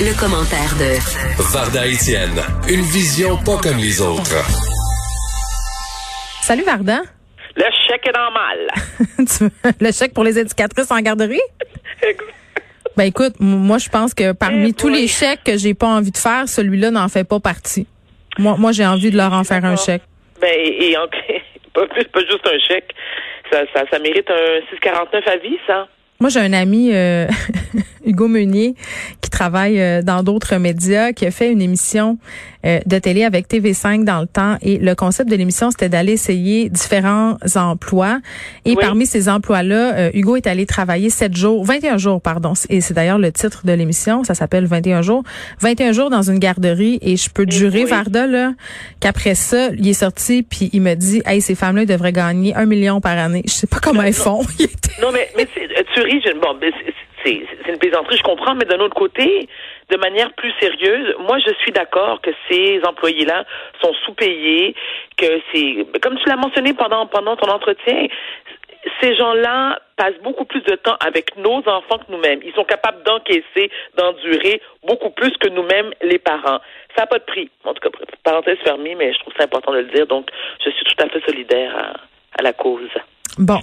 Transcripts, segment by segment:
Le, commentaire de Varda Etienne, une vision pas comme les autres. Salut Varda. Le chèque est normal. le chèque pour les éducatrices en garderie? ben écoute, moi je pense que parmi Eh tous les chèques que j'ai pas envie de faire, celui-là n'en fait pas partie. Moi, moi j'ai envie de leur en faire un chèque. Ben et, en- pas, plus- pas juste un chèque. Ça, ça, ça mérite un 649 à vie, ça. Moi, j'ai un ami, euh, Hugo Meunier, qui travaille euh, dans d'autres médias, qui a fait une émission euh, de télé avec TV5 dans le temps. Et le concept de l'émission, c'était d'aller essayer différents emplois. Et Oui. parmi ces emplois-là, euh, Hugo est allé travailler 7 jours, 21 jours, pardon. Et c'est d'ailleurs le titre de l'émission. Ça s'appelle 21 jours. 21 jours dans une garderie. Et je peux te jurer, oui. Varda, là, qu'après ça, il est sorti, puis il me dit, hey, ces femmes-là, devraient gagner un million par année. Je sais pas comment elles font. Non, mais, mais tu ris, je, bon, c'est- une plaisanterie, je comprends, mais d'un autre côté, de manière plus sérieuse, moi, je suis d'accord que ces employés-là sont sous-payés, que c'est, comme tu l'as mentionné pendant, pendant ton entretien, ces gens-là passent beaucoup plus de temps avec nos enfants que nous-mêmes. Ils sont capables d'encaisser, d'endurer beaucoup plus que nous-mêmes, les parents. Ça n'a pas de prix. En tout cas, parenthèse fermée, mais je trouve ça important de le dire. Donc, je suis tout à fait solidaire à la cause. Bon,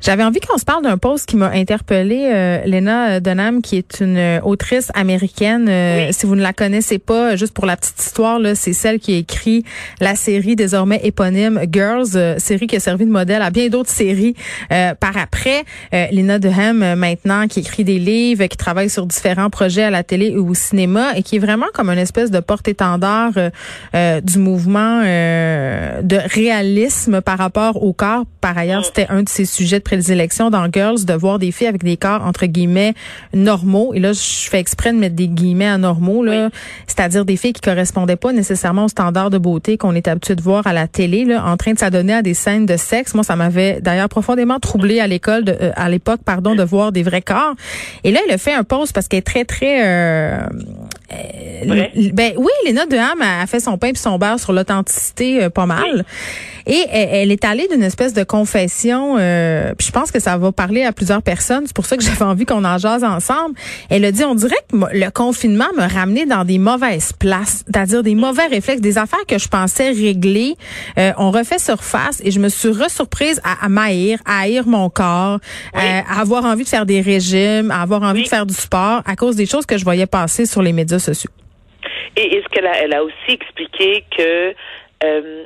j'avais envie qu'on se parle d'un post qui m'a interpellée, euh, Lena Dunham, qui est une euh, autrice américaine. Euh, Si vous ne la connaissez pas, juste pour la petite histoire, là, c'est celle qui a écrit la série désormais éponyme Girls, euh, série qui a servi de modèle à bien d'autres séries euh, par après. Euh, Lena Dunham, maintenant, qui écrit des livres, qui travaille sur différents projets à la télé ou au cinéma et qui est vraiment comme une espèce de porte-étendard du mouvement euh, de réalisme par rapport au corps. Par ailleurs, c'était un de ses sujets de prédilection dans Girls, de voir des filles avec des corps entre guillemets normaux. Et là, je fais exprès de mettre des guillemets anormaux, là, c'est-à-dire des filles qui correspondaient pas nécessairement aux standards de beauté qu'on est habitué de voir à la télé, là, en train de s'adonner à des scènes de sexe. Moi, ça m'avait d'ailleurs profondément troublé à l'école, de- euh, à l'époque, pardon, de voir des vrais corps. Et là, elle a fait un post parce qu'elle est très, très euh, euh, ben oui, Léna Deham a a fait son pain puis son beurre sur l'authenticité euh, pas mal. Et elle, elle est allée d'une espèce de confession, euh, puis je pense que ça va parler à plusieurs personnes. C'est pour ça que j'avais envie qu'on en jase ensemble. Elle a dit, on dirait que le confinement m'a ramené dans des mauvaises places, c'est-à-dire des mauvais réflexes, des affaires que je pensais régler. Euh, on refait surface et je me suis resurprise à, à m'haïr, à haïr mon corps, à avoir envie de faire des régimes, à avoir envie Oui. de faire du sport à cause des choses que je voyais passer sur les médias sociaux. Et est-ce qu'elle a, elle a aussi expliqué que euh,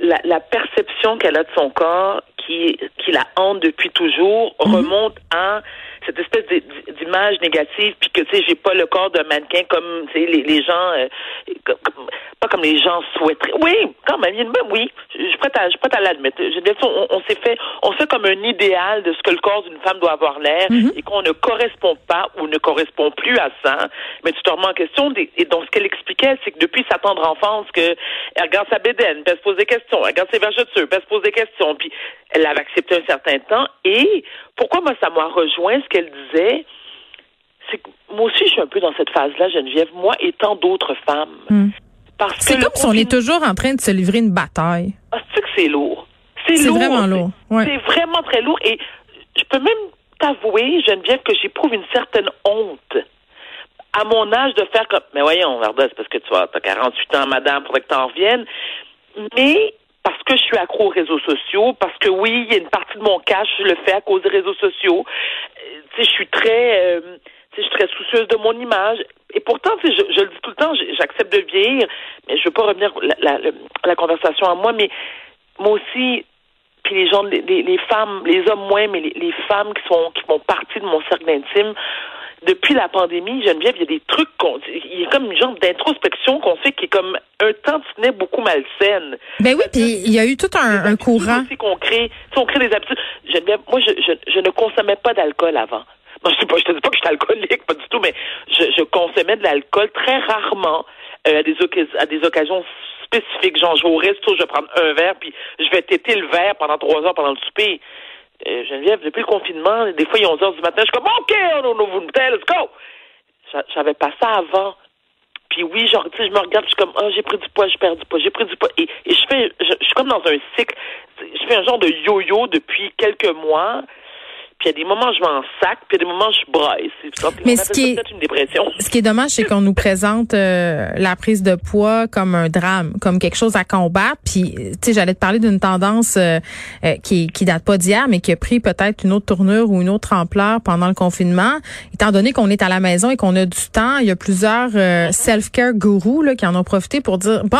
la, la perception qu'elle a de son corps, qui, qui la hante depuis toujours, remonte à cette espèce d'i- d'image négative, puis que tu sais, j'ai pas le corps d'un mannequin comme tu sais les, les gens, euh, comme- comme- pas comme les gens souhaiteraient. Oui, quand même, ben oui, je suis prête à, je suis prête à l'admettre. Je dire, on, on s'est fait, on fait comme un idéal de ce que le corps d'une femme doit avoir l'air, et qu'on ne correspond pas ou ne correspond plus à ça. Mais tu te remets en question. et donc, ce qu'elle expliquait, c'est que depuis sa tendre enfance, que elle regarde sa bédaine, puis elle se pose des questions, elle regarde ses vergetures, puis elle se pose des questions, puis elle l'avait accepté un certain temps. Et pourquoi moi ça m'a rejoint ce qu'elle disait, c'est que moi aussi je suis un peu dans cette phase-là, Geneviève, moi et tant d'autres femmes. Parce C'est comme si on est toujours en train de se livrer une bataille. ah, c'est que c'est lourd? C'est C'est lourd. vraiment lourd, ouais. C'est vraiment très lourd. Et je peux même t'avouer, Geneviève, que j'éprouve une certaine honte à mon âge de faire comme. Mais voyons, Varda, c'est parce que tu as, 48 ans, madame, faudrait que t'en reviennes. Mais parce que je suis accro aux réseaux sociaux, parce que oui, il y a une partie de mon cash, je le fais à cause des réseaux sociaux. Euh, tu sais, je suis très. euh, tu je suis très soucieuse de mon image. Et pourtant, je, je le dis tout le temps, j'accepte de vieillir, mais je veux pas revenir la, la, conversation à moi, mais moi aussi, puis les gens, les, femmes, les hommes moins, mais les, les femmes qui sont qui font partie de mon cercle intime, depuis la pandémie, Geneviève, il y a des trucs qu'on, il y a comme une genre d'introspection qu'on fait qui est comme un tantinet beaucoup malsaine. Ben oui, puis il y a eu tout un, courant. qu'on crée, sais, on crée des habitudes. Geneviève, moi, je, je, je ne consommais pas d'alcool avant. Je, je te dis pas que je suis alcoolique, pas du tout, mais je, je consommais de l'alcool très rarement euh, à, des occasions spécifiques. Genre, je vais au resto, je vais prendre un verre, puis je vais têter le verre pendant trois heures pendant le souper. Euh, Geneviève, depuis le confinement, des fois, il est 11 heures du matin, je suis comme, OK, on ouvre une bouteille, let's go! J'avais pas ça avant. Puis oui, genre, tu sais, je me regarde, je suis comme, oh, j'ai pris du poids, j'ai perdu du poids, j'ai pris du poids. Et, je fais, je, je, suis comme dans un cycle. Je fais un genre de yo-yo depuis quelques mois. Puis il y a des moments je m'en sac, puis il y a des moments je braille. Mais ce qui est une dépression. Ce qui est dommage, c'est qu'on nous présente euh, la prise de poids comme un drame, comme quelque chose à combattre. Puis tu sais, j'allais te parler d'une tendance euh, euh, qui qui date pas d'hier, mais qui a pris peut-être une autre tournure ou une autre ampleur pendant le confinement. Étant donné qu'on est à la maison et qu'on a du temps, il y a plusieurs self-care gourous là, qui en ont profité pour dire bon,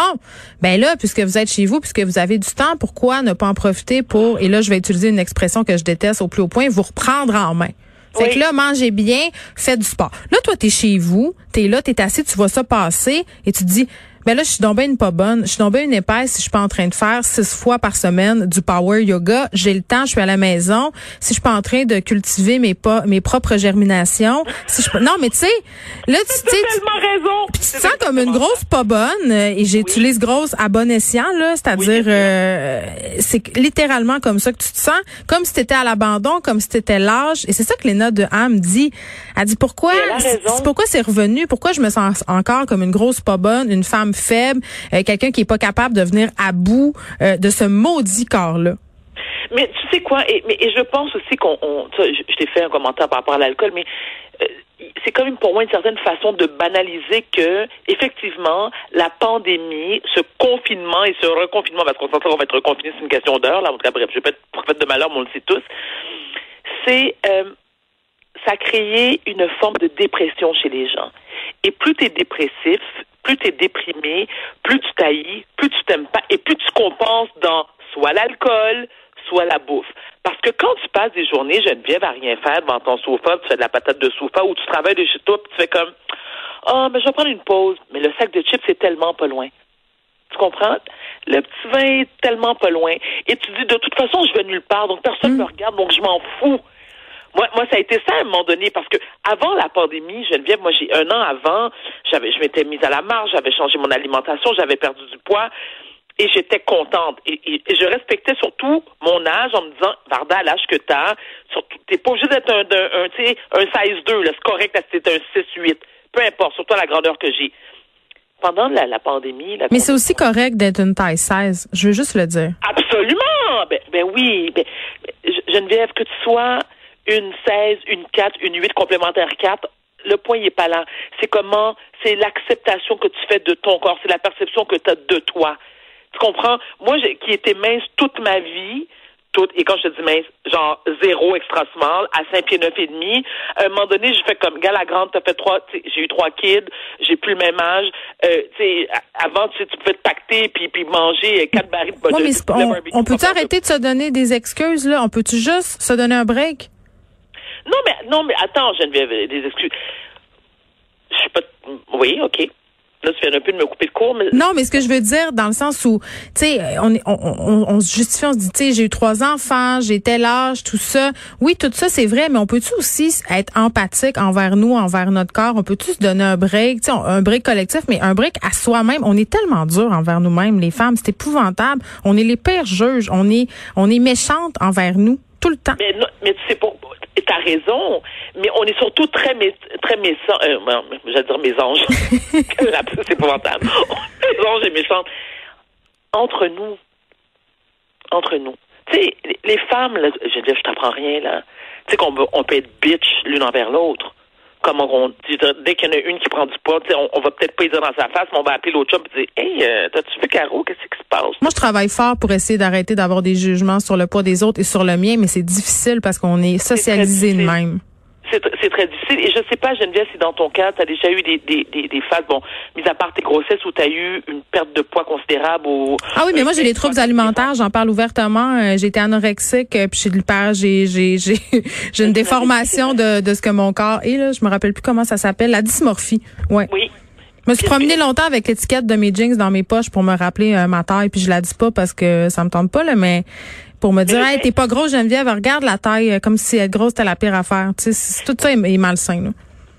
ben là, puisque vous êtes chez vous, puisque vous avez du temps, pourquoi ne pas en profiter pour et là, je vais utiliser une expression que je déteste au plus haut point, vous prendre en main. Fait que là, mangez bien, faites du sport. Là, toi, t'es chez vous, t'es là, t'es assis, tu vois ça passer et tu te dis, ben là, je suis tombée une pas bonne. Je suis tombée une épaisse si je suis pas en train de faire six fois par semaine du power yoga. J'ai le temps, je suis à la maison. Si je suis pas en train de cultiver mes pas, mes propres germinations. Si je non, mais tu sais, là, tu sais, raison. tu te sens comme une grosse pas bonne. Euh, et j'utilise grosse à bon escient là, c'est-à-dire, euh, c'est littéralement comme ça que tu te sens, comme si t'étais à l'abandon, comme si t'étais l'âge. Et c'est ça que les notes de Ham dit. Elle dit pourquoi, pourquoi c'est revenu, pourquoi je me sens encore comme une grosse pas bonne, une femme faible, euh, quelqu'un qui est pas capable de venir à bout euh, de ce maudit corps-là. Mais tu sais quoi, et, je pense aussi qu'on, je, t'ai fait un commentaire par rapport à l'alcool, mais euh, c'est quand même pour moi une certaine façon de banaliser que, effectivement, la pandémie, ce confinement et ce reconfinement, parce qu'on s'entend qu'on va être reconfiné, c'est une question d'heure, là, en tout cas, bref, je vais pas être prophète de malheur, mais on le sait tous, c'est, ça a créé une forme de dépression chez les gens. Et plus tu es dépressif, plus tu es déprimé, plus tu taillis, plus tu t'aimes pas et plus tu compenses dans soit l'alcool, soit la bouffe. Parce que quand tu passes des journées, Geneviève, à rien faire devant ton sofa, tu fais de la patate de sofa ou tu travailles de chez toi, puis tu fais comme Ah, oh, mais je vais prendre une pause. Mais le sac de chips est tellement pas loin. Tu comprends? Le petit vin est tellement pas loin. Et tu dis, de toute façon, je vais nulle part, donc personne ne me mm. regarde, donc je m'en fous. Moi, moi, ça a été ça à un moment donné, parce que avant la pandémie, Geneviève, moi, j'ai un an avant, j'avais, je m'étais mise à la marge, j'avais changé mon alimentation, j'avais perdu du poids et j'étais contente. Et, je respectais surtout mon âge en me disant, Varda, à l'âge que t'as, surtout, t'es pas obligé d'être un, un, un, un 16 2, c'est correct, c'est un 6-8. Peu importe, surtout la grandeur que j'ai. Pendant la, la pandémie... Mais c'est aussi correct d'être une taille 16, je veux juste le dire. Absolument! Ben, ben oui, ben, Geneviève, que tu sois une 16, une 4, une 8 complémentaire 4, le point n'est pas là. C'est comment, c'est l'acceptation que tu fais de ton corps, c'est la perception que tu as de toi. Tu comprends? Moi, qui étais mince toute ma vie, toute, et quand je te dis mince, genre zéro extra small, à 5 pieds neuf et demi, à un moment donné, je fais comme, gars, la grande, t'as fait trois, j'ai eu trois kids, j'ai plus le même âge, euh, tu sais, avant, tu, tu pouvais te pacter puis, puis manger quatre barils de, ouais, on, peut-tu arrêter de se donner des excuses, là? On peut-tu juste se donner un break? Non, mais non, mais attends, Geneviève, des excuses. Je suis pas. Oui, ok. Là, tu viens un peu de me couper le cours. Mais... Non, mais ce que je veux dire, dans le sens où, tu sais, on, on, on, on, se justifie, on se dit, tu sais, j'ai eu trois enfants, j'ai tel âge, tout ça. Oui, tout ça, c'est vrai, mais on peut-tu aussi être empathique envers nous, envers notre corps? On peut-tu se donner un break, tu sais, un break collectif, mais un break à soi-même? On est tellement dur envers nous-mêmes, les femmes. C'est épouvantable. On est les pires juges. On est, on est méchantes envers nous, tout le temps. Mais, mais tu sais, pour, t'as raison, mais on est surtout très très méchants. Euh, j'allais dire mésange. c'est épouvantable. mésange et méchante. Entre nous. Entre nous. Tu sais, les femmes, là, je veux dire, je t'apprends rien, là. Tu sais qu'on on peut être bitch l'une envers l'autre comme on dit, dès qu'il y en a une qui prend du poids, on, on va peut-être pas y dire dans sa face, mais on va appeler l'autre chum et dire Hey, euh, t'as-tu vu Caro, qu'est-ce qui se passe? Moi, je travaille fort pour essayer d'arrêter d'avoir des jugements sur le poids des autres et sur le mien, mais c'est difficile parce qu'on est socialisé de même c'est très difficile. Et je sais pas, Geneviève, si dans ton cas, tu as déjà eu des, des, des, des, phases, bon, mis à part tes grossesses, où tu as eu une perte de poids considérable ou... Ah oui, mais moi, j'ai des troubles alimentaires, j'en parle ouvertement. Euh, j'ai été anorexique, euh, puis j'ai j'ai j'ai j'ai j'ai une déformation de, de ce que mon corps est, là. Je me rappelle plus comment ça s'appelle. La dysmorphie. Ouais. Oui. Je me suis promenée longtemps avec l'étiquette de mes jeans dans mes poches pour me rappeler euh, ma taille, puis je la dis pas parce que ça me tente pas, là, mais pour me dire, hey, t'es pas grosse, Geneviève, regarde la taille, euh, comme si être grosse, c'était la pire affaire. Tu sais, c'est- tout ça est, est malsain, là.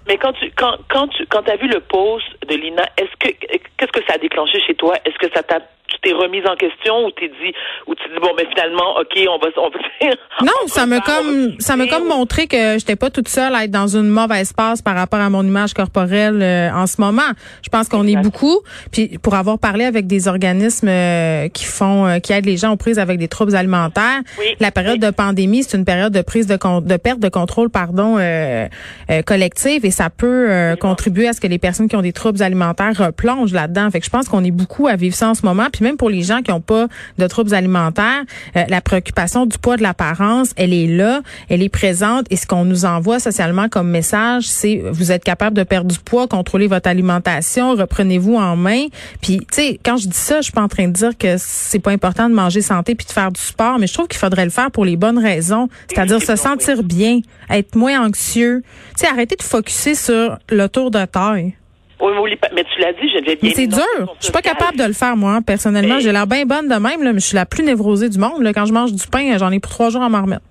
Mais quand tu quand quand tu quand as vu le post de Lina, est-ce que qu'est-ce que ça a déclenché chez toi? Est-ce que ça t'a t'es remise en question ou t'es dit ou tu dis bon mais finalement ok on va on va Non, on ça va comme ça me discuter, comme montré que j'étais pas toute seule à être dans une mauvaise passe par rapport à mon image corporelle euh, en ce moment. Je pense qu'on est beaucoup. Puis pour avoir parlé avec des organismes euh, qui font euh, qui aident les gens aux prises avec des troubles alimentaires, Oui, la période oui. de pandémie, c'est une période de prise de con- de perte de contrôle pardon euh, euh, collective et ça peut euh, contribuer à ce que les personnes qui ont des troubles alimentaires replongent là-dedans. Fait que je pense qu'on est beaucoup à vivre ça en ce moment. Puis même pour les gens qui n'ont pas de troubles alimentaires, euh, la préoccupation du poids de l'apparence, elle est là, elle est présente. Et ce qu'on nous envoie socialement comme message, c'est vous êtes capable de perdre du poids, contrôlez votre alimentation, reprenez-vous en main. Puis tu sais, quand je dis ça, je suis pas en train de dire que c'est pas important de manger santé puis de faire du sport, mais je trouve qu'il faudrait le faire pour les bonnes raisons, c'est-à-dire se sentir bien, être moins anxieux. Tu sais, arrêter de focuser sur le tour de taille. Oui, mais, tu l'as dit, je bien Mais c'est dur. Je suis pas capable de le faire, moi, personnellement. Mais- J'ai l'air bien bonne de même, là, mais je suis la plus névrosée du monde. Là. Quand je mange du pain, j'en ai pour trois jours à m'en remettre.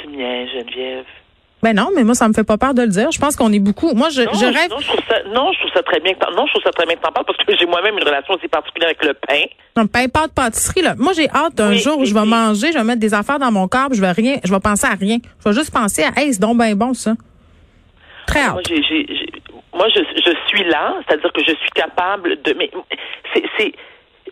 Tu niaises, Geneviève. Ben non, mais moi, ça me fait pas peur de le dire. Je pense qu'on est beaucoup. Moi, je, Non, je rêve. non, je trouve ça, non, je trouve ça très bien que non, je trouve ça très bien que t'en parles parce que j'ai moi-même une relation aussi particulière avec le pain. Non, pain, pâte, pâtisserie, là. Moi, j'ai hâte d'un Oui, jour où je vais manger, je vais mettre des affaires dans mon corps, puis je vais rien, je vais penser à rien. Je vais juste penser à, hey, c'est donc ben bon, ça. Très Moi, hâte. j'ai, j'ai, j'ai- moi, je, je suis là, c'est-à-dire que je suis capable de, mais c'est, c'est,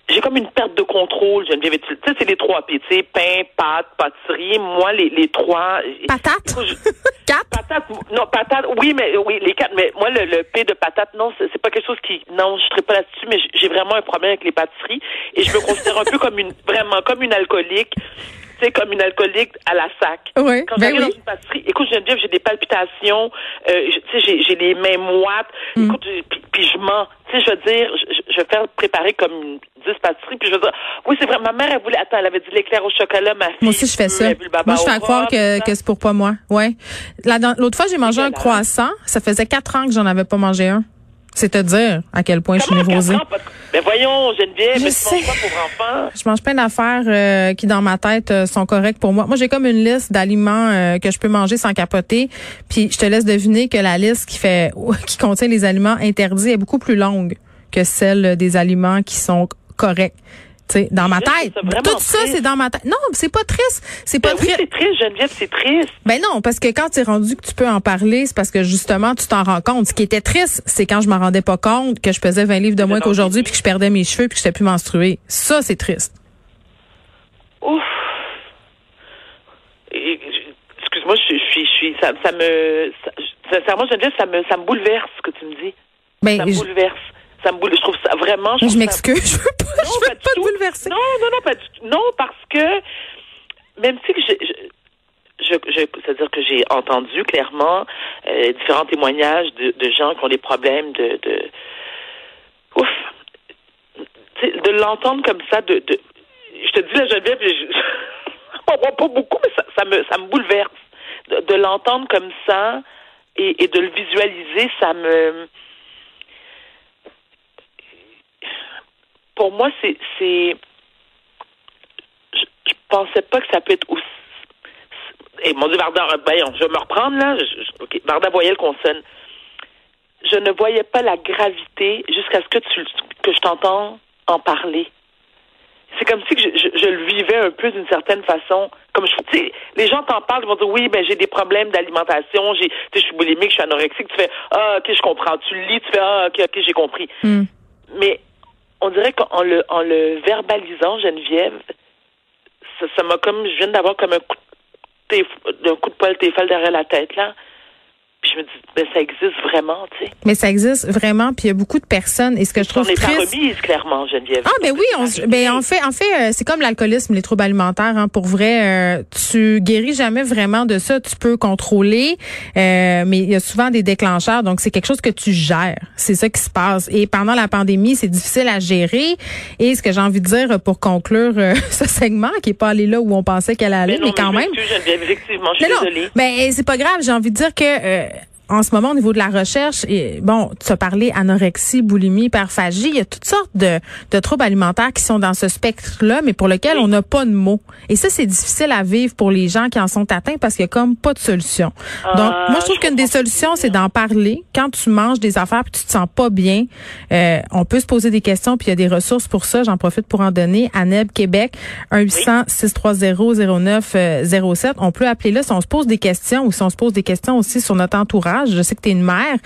j'ai comme une perte de contrôle, Geneviève. Tu sais, c'est les trois P, tu sais, pain, pâte, pâtisserie. Moi, les, les trois. Patate? Je- Quatre? Patate, non, patate, oui, mais oui, les quatre, mais moi, le, le P de patate, non, c'est pas quelque chose qui, non, je serais pas là-dessus, mais j'ai- vraiment un problème avec les pâtisseries et je me considère un peu comme une, vraiment, comme une alcoolique, tu sais, comme une alcoolique à la sac. Oui, Quand ben j'arrive oui. dans une pâtisserie, écoute, Geneviève, j'ai des palpitations, euh, tu sais, j'ai- j'ai les mains moites, Mm. écoute, puis, puis je mens, tu sais, je veux dire, je, je- vais faire préparer comme une 10 pâtisseries, puis je veux dire, oui, c'est vrai, ma mère, elle voulait, attends, elle avait dit l'éclair au chocolat, ma fille. Moi aussi, je fais ça. Moi, je fais croire rhum, que, que c'est pour pas moi. Ouais. L'autre fois, j'ai mangé un croissant. Ça faisait quatre ans que j'en avais pas mangé un. C'est te dire à quel point je suis névrosée. de- Ben voyons, Geneviève, Je mais tu sais. manges pas pour enfants. Je mange plein d'affaires euh, qui, dans ma tête, euh, sont correctes pour moi. Moi, j'ai comme une liste d'aliments euh, que je peux manger sans capoter. Puis, je te laisse deviner que la liste qui fait qui contient les aliments interdits est beaucoup plus longue que celle des aliments qui sont corrects. Tu sais, dans ma tête. Tout ça, c'est dans ma tête. Non, c'est pas triste. C'est pas Ben oui, triste. c'est triste, Geneviève, c'est triste. Ben non, parce que quand tu es rendu que tu peux en parler, c'est parce que justement, tu t'en rends compte. Ce qui était triste, c'est quand je m'en rendais pas compte que je pesais 20 livres de moins qu'aujourd'hui puis que je perdais mes cheveux puis que j'étais plus menstruée. Ça, c'est triste. Ouf. Excuse-moi, je, suis- je ça, ça me, ça- sincèrement, Geneviève, ça me, ça me bouleverse ce que tu me dis. Ben, Ça me je, bouleverse. Ça me boule, je trouve ça vraiment. je ça- m'excuse. Je veux pas, Non, je veux pas te bouleverser. Non, non, non, pas du tout. Non, parce que même si je, je, je- je- c'est-à-dire que j'ai entendu clairement euh, différents témoignages de, de gens qui ont des problèmes de, de ouf, de l'entendre comme ça, de, de, je te dis la Geneviève, je, je, pas beaucoup, mais ça, ça me, ça me bouleverse de, de l'entendre comme ça et, et de le visualiser, ça me pour moi, c'est, c'est, je, je pensais pas que ça peut être aussi. Et mon Dieu, Varda, voyons, je vais me reprendre là. Je, je- ok, Varda Voyelle consonne. Je ne voyais pas la gravité jusqu'à ce que tu, que je t'entends en parler. C'est comme si que je, je, je le vivais un peu d'une certaine façon. Comme je, tu sais, les gens t'en parlent, ils vont dire oui, ben j'ai des problèmes d'alimentation, j'ai, je suis boulimique, je suis anorexique. Tu fais ah ok, je comprends. Tu le lis, tu fais ah ok, ok, j'ai compris Hmm. mais on dirait qu'en le, en le verbalisant, Geneviève, ça m'a comme, je viens d'avoir comme un coup de, coup de poil téfal derrière la tête, là. Je me dis, ben, ça existe vraiment, tu sais. Mais ça existe vraiment, puis il y a beaucoup de personnes. Et ce que je On trouve n'est pas triste. remise, clairement, Geneviève. Ah ben oui, on, ben en fait, en fait, euh, c'est comme l'alcoolisme, les troubles alimentaires. Hein, pour vrai, euh, tu guéris jamais vraiment de ça. Tu peux contrôler, euh, mais il y a souvent des déclencheurs. Donc c'est quelque chose que tu gères. C'est ça qui se passe. Et pendant la pandémie, c'est difficile à gérer. Et ce que j'ai envie de dire pour conclure euh, ce segment, qui est pas allé là où on pensait qu'elle allait, mais, non, quand même. m'excuse, Geneviève, effectivement, je suis Mais non, désolée. ben c'est pas grave. J'ai envie de dire que euh, en ce moment au niveau de la recherche, et, bon, tu as parlé anorexie, boulimie, hyperphagie, il y a toutes sortes de, de troubles alimentaires qui sont dans ce spectre-là, mais pour lequel on n'a pas de mots. Et ça, c'est difficile à vivre pour les gens qui en sont atteints parce qu'il y a comme pas de solution. Donc, Ah, moi, je trouve qu'une des solutions, c'est d'en parler. Quand tu manges des affaires puis tu te sens pas bien, euh, on peut se poser des questions puis il y a des ressources pour ça. J'en profite pour en donner. ANEB Québec, 1-800-630-0907. On peut appeler là si on se pose des questions ou si on se pose des questions aussi sur notre entourage. Je sais que tu es une mère.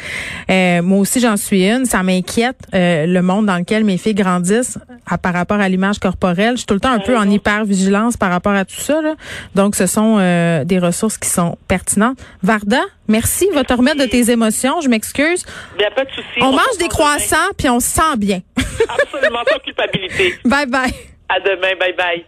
Euh, moi aussi, j'en suis une. Ça m'inquiète euh, le monde dans lequel mes filles grandissent à- par rapport à l'image corporelle. Je suis tout le temps un peu en hyper-vigilance par rapport à tout ça. là. Donc, ce sont euh, des ressources qui sont pertinentes. Varda, merci. Va te remettre de tes émotions. Je m'excuse. Il n'y a pas de souci. On se mange des croissants puis on se sent bien. Absolument, sans culpabilité. bye bye. À demain. Bye bye.